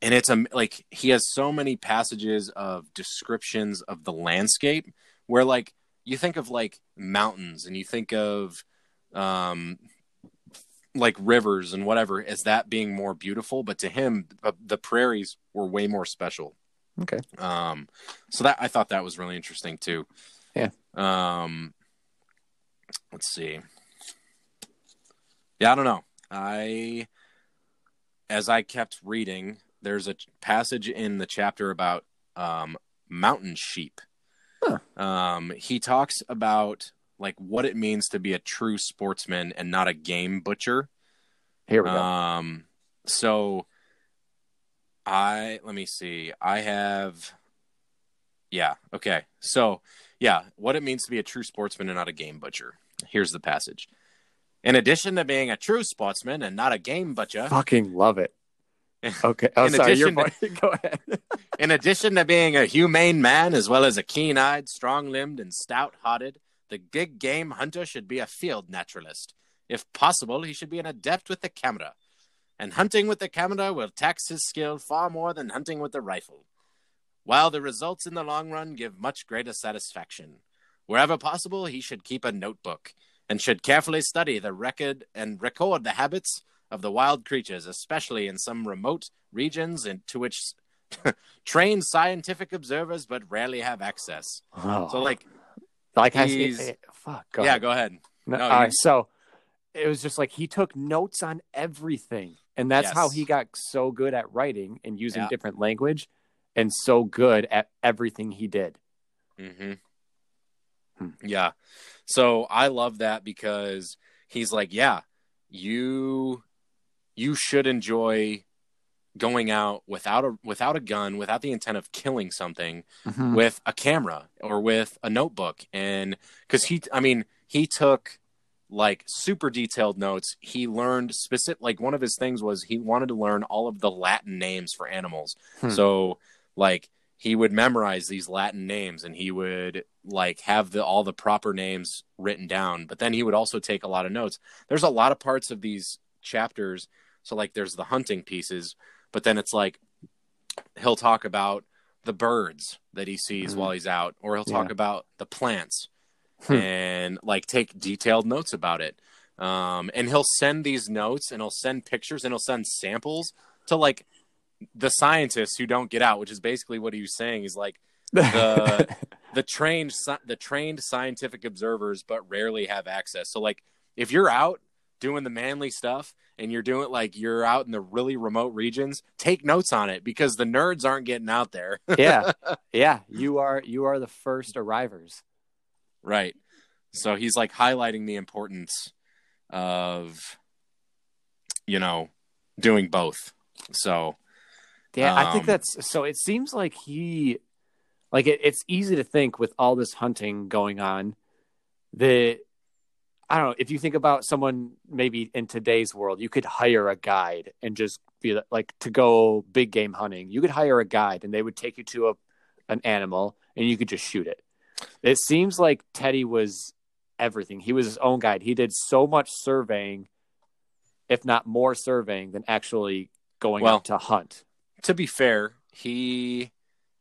and it's a like he has so many passages of descriptions of the landscape where like you think of like mountains and you think of um like rivers and whatever as that being more beautiful but to him the, the prairies were way more special
Okay.
um, so that I thought that was really interesting too.
Yeah.
Um, let's see. Yeah, I don't know. I, as I kept reading, there's a passage in the chapter about um, mountain sheep.
Huh.
Um, he talks about like what it means to be a true sportsman and not a game butcher.
Here we go.
Um, so I let me see. I have, yeah, okay. So yeah, what it means to be a true sportsman and not a game butcher. Here's the passage. In addition to being a true sportsman and not a game butcher,
Fucking love it. Okay. Oh,
In
sorry.
Addition
point. Go ahead.
in addition to being a humane man as well as a keen-eyed, strong-limbed, and stout-hearted, the big game hunter should be a field naturalist. If possible, he should be an adept with the camera. And hunting with the camera will tax his skill far more than hunting with the rifle. While the results in the long run give much greater satisfaction. Wherever possible, he should keep a notebook and should carefully study the record and record the habits of the wild creatures, especially in some remote regions into which trained scientific observers but rarely have access.
Oh.
So, like,
like I
see, eh,
it- fuck. Go
yeah,
ahead.
go ahead.
No,
No,
all so it was just like he took notes on everything, and that's how he got so good at writing and using
Yeah.
different language, and so good at everything he did.
hmm
Hmm.
Yeah. So I love that because he's like, yeah, you you should enjoy going out without a without a gun, without the intent of killing something,
Mm-hmm.
with a camera or with a notebook, and because he, I mean, he took like super detailed notes. He learned specific, like one of his things was he wanted to learn all of the Latin names for animals.
Hmm.
So like he would memorize these Latin names and he would like have the all the proper names written down. But then he would also take a lot of notes. There's a lot of parts of these chapters. So like there's the hunting pieces, but then it's like he'll talk about the birds that he sees
Mhm.
while he's out, or he'll talk
Yeah.
about the plants
Hmm.
and like take detailed notes about it. Um, and he'll send these notes and he'll send pictures and he'll send samples to like the scientists who don't get out, which is basically what he was saying. He's like the- the trained the trained scientific observers, but rarely have access. So like if you're out doing the manly stuff and you're doing like you're out in the really remote regions, take notes on it because the nerds aren't getting out there.
yeah, yeah. You are you are the first arrivers.
Right. So he's like highlighting the importance of, you know, doing both. So,
Yeah, I think
Um,
that's so. It seems like he, like it, it's easy to think with all this hunting going on, that I don't know. If you think about someone maybe in today's world, you could hire a guide and just be like to go big game hunting. You could hire a guide and they would take you to a an animal and you could just shoot it. It seems like Teddy was everything. He was his own guide. He did so much surveying, if not more surveying than actually going
Well,
out to hunt.
to be fair, he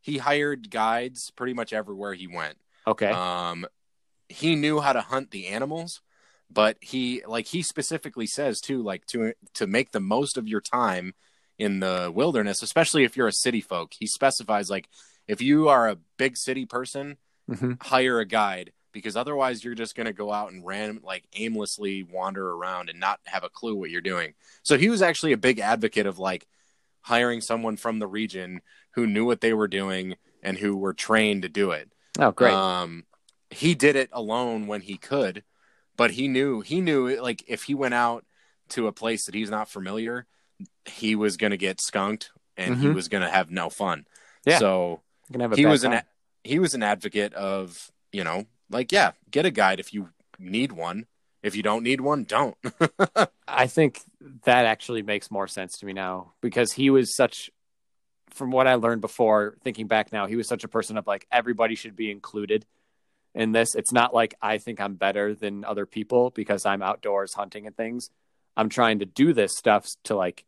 he hired guides pretty much everywhere he went.
Okay.
Um he knew how to hunt the animals, but he like he specifically says too like to to make the most of your time in the wilderness, especially if you're a city folk. He specifies like if you are a big city person,
hmm
hire a guide because otherwise you're just going to go out and random like aimlessly wander around and not have a clue what you're doing. So he was actually a big advocate of like hiring someone from the region who knew what they were doing and who were trained to do it.
Oh, great.
Um he did it alone when he could, but he knew he knew like if he went out to a place that he's not familiar, he was going to get skunked and he
Mhm.
was going to have no fun.
Yeah.
So he was an
time.
He was an advocate of you know like yeah get a guide if you need one if you don't need one don't
I think that actually makes more sense to me now because he was such, from what I learned before, thinking back now, he was such a person of like everybody should be included in this. It's not like I think I'm better than other people because I'm outdoors hunting and things. I'm trying to do this stuff to like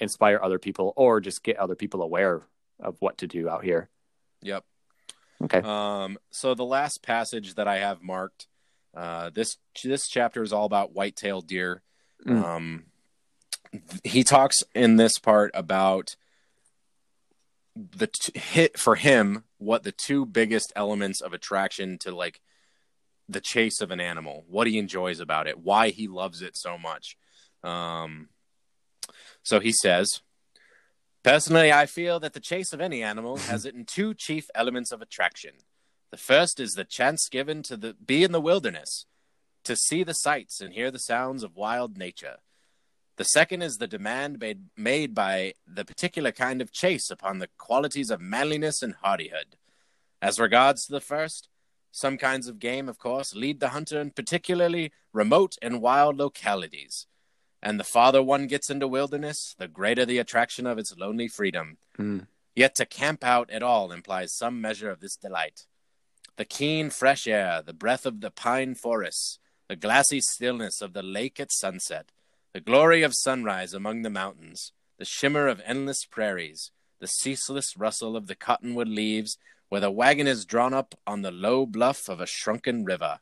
inspire other people or just get other people aware of what to do out here.
yep
Okay.
um so the last passage that i have marked uh this this chapter is all about white-tailed deer
Mm.
um he talks in this part about the t- hit for him what the two biggest elements of attraction to like the chase of an animal what he enjoys about it why he loves it so much um so he says personally i feel that the chase of any animal has it in two chief elements of attraction the first is the chance given to the be in the wilderness to see the sights and hear the sounds of wild nature the second is the demand made, made by the particular kind of chase upon the qualities of manliness and hardihood. As regards to the first, some kinds of game, of course, lead the hunter in particularly remote and wild localities. And the farther one gets into wilderness, the greater the attraction of its lonely freedom.
Mm.
Yet to camp out at all implies some measure of this delight. the keen fresh air, the breath of the pine forests, the glassy stillness of the lake at sunset, the glory of sunrise among the mountains, the shimmer of endless prairies, the ceaseless rustle of the cottonwood leaves where the wagon is drawn up on the low bluff of a shrunken river.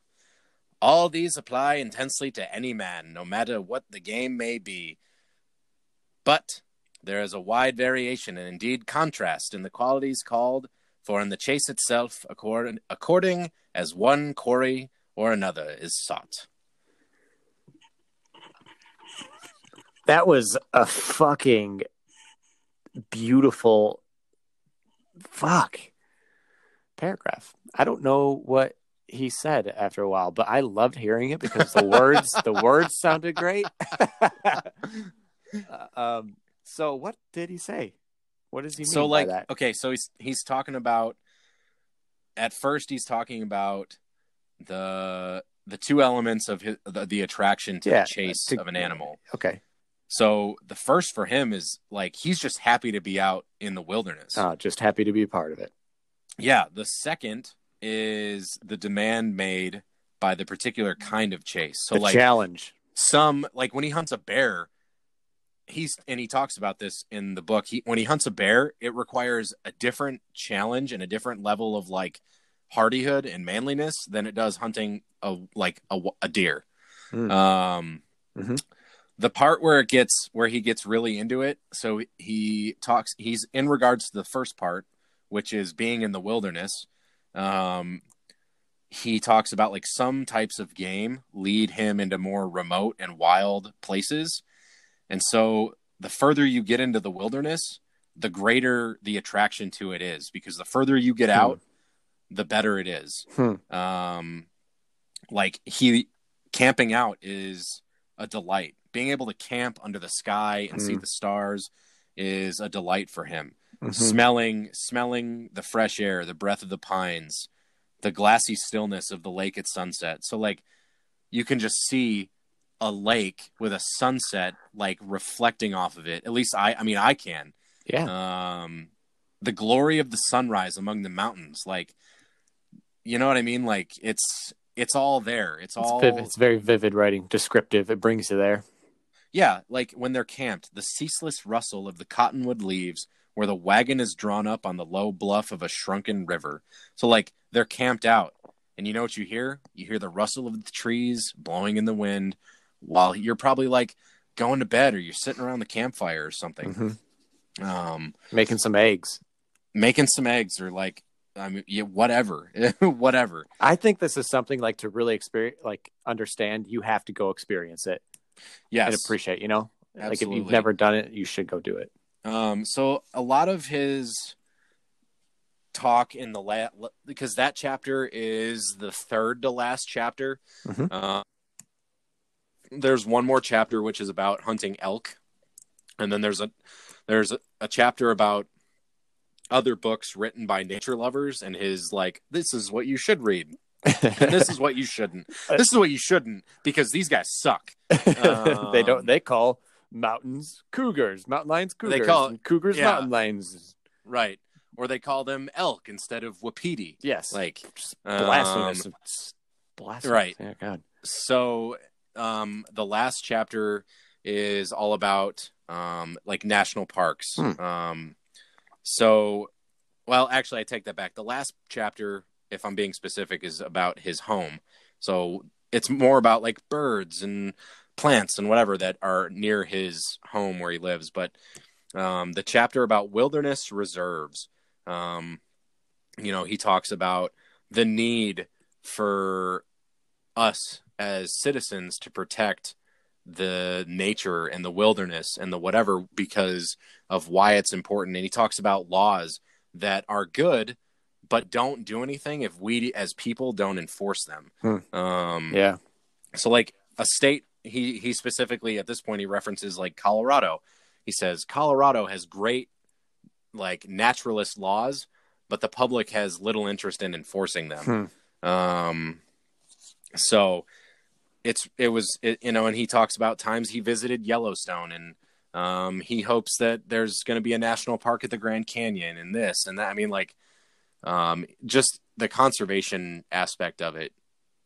All these apply intensely to any man, no matter what the game may be. But there is a wide variation and indeed contrast in the qualities called for in the chase itself, according, according as one quarry or another is sought.
That was a fucking beautiful fuck paragraph. I don't know what he said after a while, but I loved hearing it because the words the words sounded great. Uh, um, so what did he say? What does he mean
so
by
like
that?
okay so he's he's talking about at first he's talking about the the two elements of his, the, the attraction to
Yeah,
the chase
to-
of an animal
Okay.
so the first for him is like he's just happy to be out in the wilderness
Oh, just happy to be a part of it.
yeah the second is the demand made by the particular kind of chase so
the
like
challenge.
some like when he hunts a bear he's and he talks about this in the book he when he hunts a bear it requires a different challenge and a different level of like hardihood and manliness than it does hunting a like a, a deer
Hmm.
um
Mhm.
the part where it gets where he gets really into it so he talks he's in regards to the first part which is being in the wilderness um he talks about like some types of game lead him into more remote and wild places. And so the further you get into the wilderness, the greater the attraction to it is because the further you get
Hmm.
out, the better it is.
Hmm.
Um, like he camping out is a delight. Being able to camp under the sky and see
Hmm.
the stars is a delight for him
Mhm.
smelling smelling the fresh air the breath of the pines the glassy stillness of the lake at sunset so like you can just see a lake with a sunset like reflecting off of it at least i i mean i can
Yeah.
um the glory of the sunrise among the mountains like you know what i mean like it's it's all there it's
It's,
all
vivid, it's very vivid writing, descriptive. It brings you there.
Yeah, like when they're camped, the ceaseless rustle of the cottonwood leaves where the wagon is drawn up on the low bluff of a shrunken river. So, like, they're camped out. And you know what you hear? You hear the rustle of the trees blowing in the wind while you're probably like going to bed or you're sitting around the campfire or something.
Mhm.
Um,
Making some eggs.
making some eggs or like, I mean, yeah, whatever, whatever.
I think this is something like to really experience, like understand. You have to go experience it
Yes.
and appreciate. You know, like if you've never done it, you should go do it.
Um, so a lot of his talk in the la- because that chapter is the third to last chapter.
Mhm.
Uh, there's one more chapter which is about hunting elk, and then there's a there's a, a chapter about other books written by nature lovers and his like this is what you should read and this is what you shouldn't this is what you shouldn't because these guys suck
they don't.
Um,
They call mountains cougars, mountain lions cougars.
call it-
cougars
yeah.
mountain lions.
right or they call them elk instead of wapiti
Yes,
like
Just
um,
blasphemous. It's blasphemous.
right.
Yeah, God.
so um the last chapter is all about um like national parks
Hmm.
um so well actually i take that back the last chapter if i'm being specific is about his home so it's more about like birds and plants and whatever that are near his home where he lives but um the chapter about wilderness reserves um you know he talks about the need for us as citizens to protect the nature and the wilderness and the whatever because of why it's important. And he talks about laws that are good but don't do anything if we as people don't enforce them
Hmm.
um
Yeah.
so like a state he he specifically at this point he references like Colorado. He says Colorado has great like naturalist laws, but the public has little interest in enforcing them.
Hmm.
Um so it's it was it, you know and he talks about times he visited Yellowstone and um he hopes that there's going to be a national park at the Grand Canyon and this and that I mean like um just the conservation aspect of it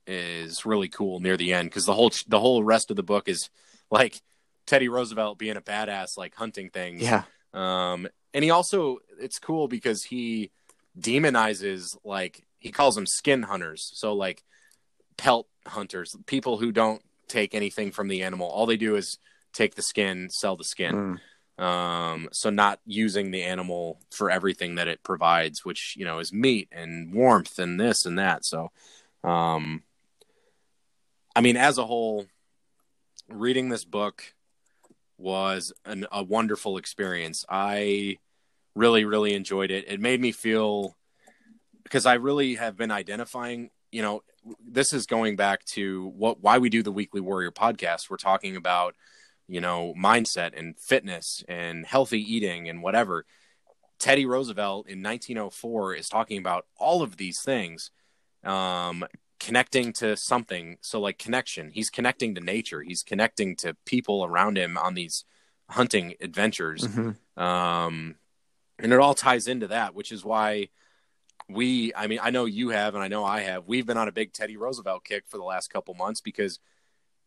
is really cool near the end because the whole the whole rest of the book is like Teddy Roosevelt being a badass, like hunting things.
Yeah.
Um, and he also it's cool because he demonizes like he calls them skin hunters. So like pelt hunters, people who don't take anything from the animal. All they do is take the skin, sell the skin. Um, so not using the animal for everything that it provides, which you know is meat and warmth and this and that. So, um, I mean, as a whole, reading this book was an, a wonderful experience. I really, really enjoyed it. It made me feel because I really have been identifying. You know, this is going back to what why we do the Weekly Warrior podcast. We're talking about you know mindset and fitness and healthy eating and whatever. Teddy Roosevelt in 1904 is talking about all of these things, um, connecting to something. So, like connection, he's connecting to nature. He's connecting to people around him on these hunting adventures.
Mhm.
Um, and it all ties into that, which is why we, I mean, I know you have, and I know I have, we've been on a big Teddy Roosevelt kick for the last couple months because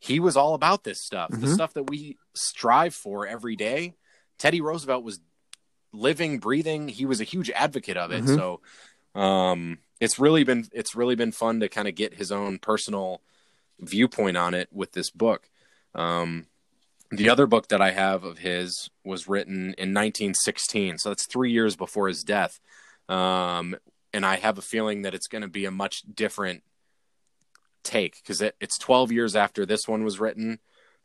he was all about this stuff, the
Mhm.
stuff that we strive for every day. Teddy Roosevelt was living, breathing. He was a huge advocate of it.
Mhm.
So, um, it's really been, it's really been fun to kind of get his own personal viewpoint on it with this book. Um, the other book that I have of his was written in 1916, so that's three years before his death. Um, and I have a feeling that it's going to be a much different take because it, it's 12 years after this one was written.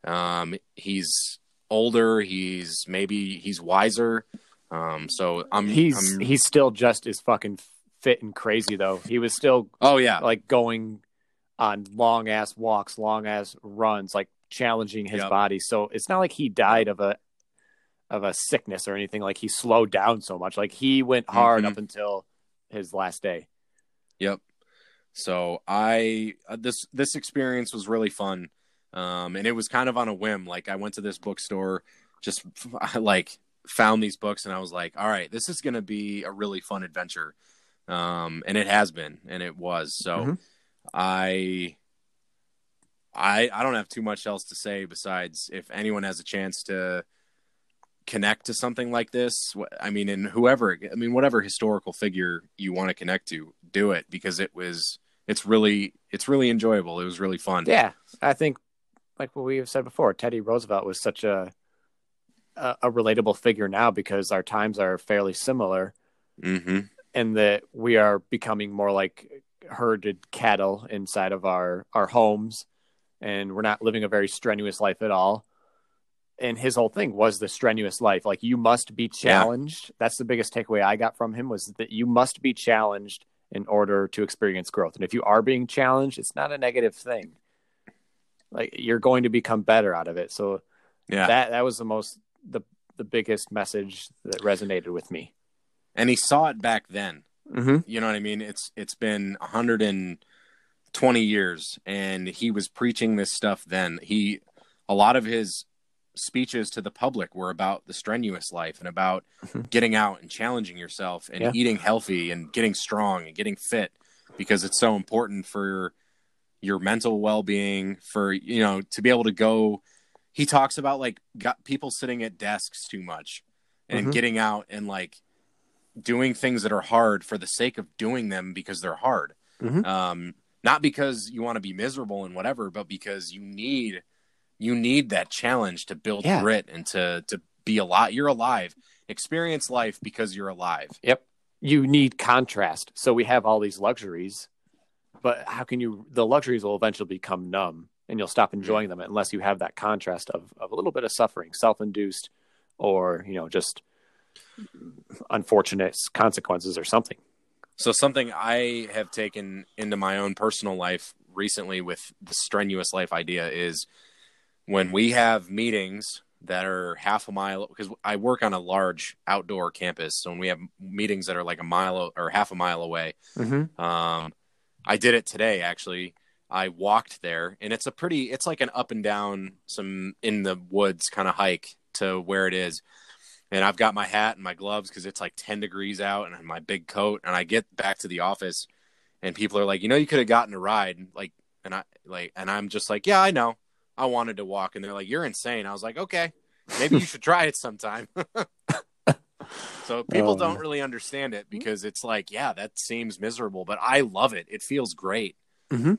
Um, he's older. He's maybe he's wiser. Um, so I'm
He's
I'm,
he's still just as fucking fit and crazy though. He was still
oh yeah
like going on long ass walks, long ass runs, like challenging his
Yep.
body. So it's not like he died of a of a sickness or anything. Like he slowed down so much. Like he went hard
Mhm.
up until his last day.
Yep. So I uh, this this experience was really fun, um, and it was kind of on a whim. Like I went to this bookstore, just like found these books, and I was like, "All right, this is going to be a really fun adventure," um, and it has been, and it was. So
Mhm.
I. I I don't have too much else to say besides if anyone has a chance to connect to something like this i mean and whoever i mean whatever historical figure you want to connect to do it because it was it's really it's really enjoyable. It was really fun.
Yeah, I think like what we have said before, Teddy Roosevelt was such a a, a relatable figure now because our times are fairly similar
hmm
and that we are becoming more like herded cattle inside of our our homes and we're not living a very strenuous life at all and his whole thing was the strenuous life. Like you must be challenged. That's the biggest takeaway i got from him was that you must be challenged in order to experience growth. And if you are being challenged it's not a negative thing. Like you're going to become better out of it. So
yeah.
that that was the most the the biggest message that resonated with me.
And he saw it back then.
Mm-hmm.
you know what i mean? It's it's been 120 years and he was preaching this stuff then. He a lot of his speeches to the public were about the strenuous life and about
Mhm.
getting out and challenging yourself and
Yeah.
eating healthy and getting strong and getting fit because it's so important for your mental well-being for you know to be able to go he talks about like got people sitting at desks too much and
Mhm.
getting out and like doing things that are hard for the sake of doing them because they're hard
Mhm.
um not because you want to be miserable and whatever but because you need you need that challenge to build
Yeah.
grit and to to be alive you're alive experience life because you're alive
Yep. You need contrast. So we have all these luxuries, but how can you the luxuries will eventually become numb and you'll stop enjoying them unless you have that contrast of, of a little bit of suffering, self induced or, you know, just unfortunate consequences or something.
So something I have taken into my own personal life recently with the strenuous life idea is when we have meetings that are half a mile because I work on a large outdoor campus. So when we have meetings that are like a mile or half a mile away,
Mm-hmm.
um, I did it today actually. I walked there and it's a pretty it's like an up and down some in the woods kind of hike to where it is. And I've got my hat and my gloves because it's like 10 degrees out and my big coat. And I get back to the office and people are like, you know, you could have gotten a ride, like, and I like, and I'm just like, yeah, I know, I wanted to walk, and they're like, you're insane. I was like, okay, maybe you should try it sometime. so people
Oh,
don't really understand it because it's like, yeah, that seems miserable, but I love it. It feels great. Mm-hmm.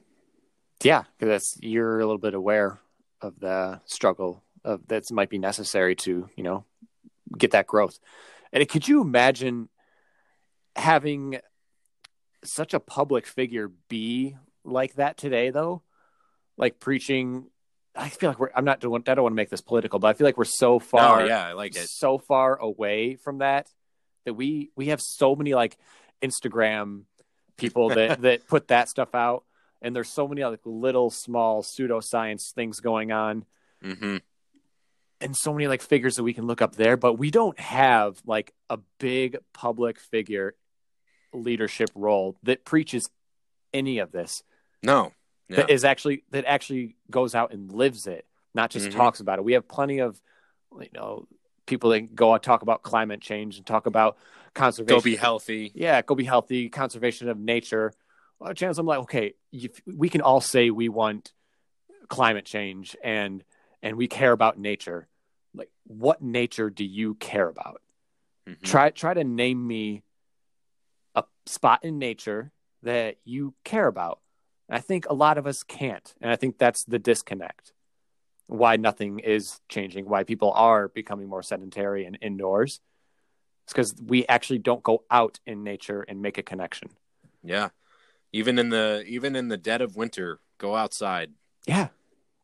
Yeah, because that's you're a little bit aware of the struggle of that might be necessary to you know get that growth. And could you imagine having such a public figure be like that today, though? Like preaching. I feel like we're. I'm not doing. I don't want to make this political, but I feel like we're so far.
oh yeah, I like it.
so far away from that that we we have so many like Instagram people that that put that stuff out, and there's so many like little small pseudoscience things going on,
hmm
and so many like figures that we can look up there, but we don't have like a big public figure leadership role that preaches any of this
No, yeah.
that is actually that actually goes out and lives it, not just
Mhm.
talks about it. We have plenty of you know people that go out talk about climate change and talk about conservation.
go be healthy.
yeah, go be healthy, conservation of nature. A lot of I'm like, okay, we can all say we want climate change and and we care about nature. Like, what nature do you care about?
Mhm.
Try try to name me a spot in nature that you care about. I think a lot of us can't, and I think that's the disconnect. Why nothing is changing, why people are becoming more sedentary and indoors. It's because we actually don't go out in nature and make a connection.
Yeah, even in the even in the dead of winter, go outside.
Yeah,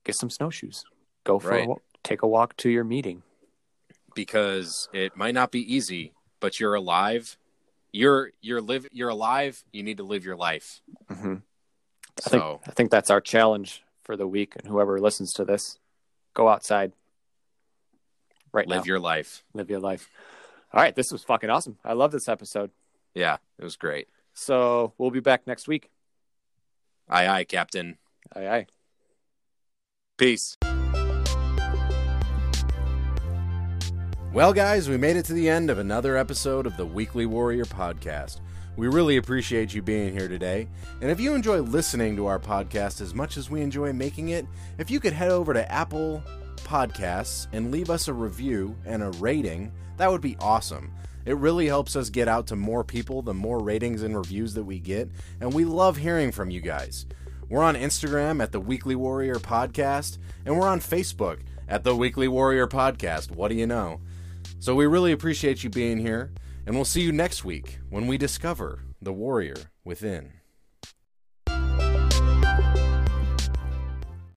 get some snowshoes. Go for
Right.
a walk, take a walk to your meeting.
because it might not be easy, but you're alive. You're you're live you're alive. You need to live your life.
Mm-hmm. I
So
think I think that's our challenge for the week. And whoever listens to this, go outside right
live
now.
your life.
live your life. All right, this was fucking awesome. I love this episode.
Yeah, it was great.
So we'll be back next week.
Aye aye, Captain.
Aye aye.
Peace. Well, guys, we made it to the end of another episode of the Weekly Warrior podcast. We really appreciate you being here today. And if you enjoy listening to our podcast as much as we enjoy making it, if you could head over to Apple Podcasts and leave us a review and a rating, that would be awesome. It really helps us get out to more people the more ratings and reviews that we get, and we love hearing from you guys. We're on Instagram at the Weekly Warrior Podcast, and we're on Facebook at the Weekly Warrior Podcast. What do you know? So we really appreciate you being here, and we'll see you next week when we discover the warrior within.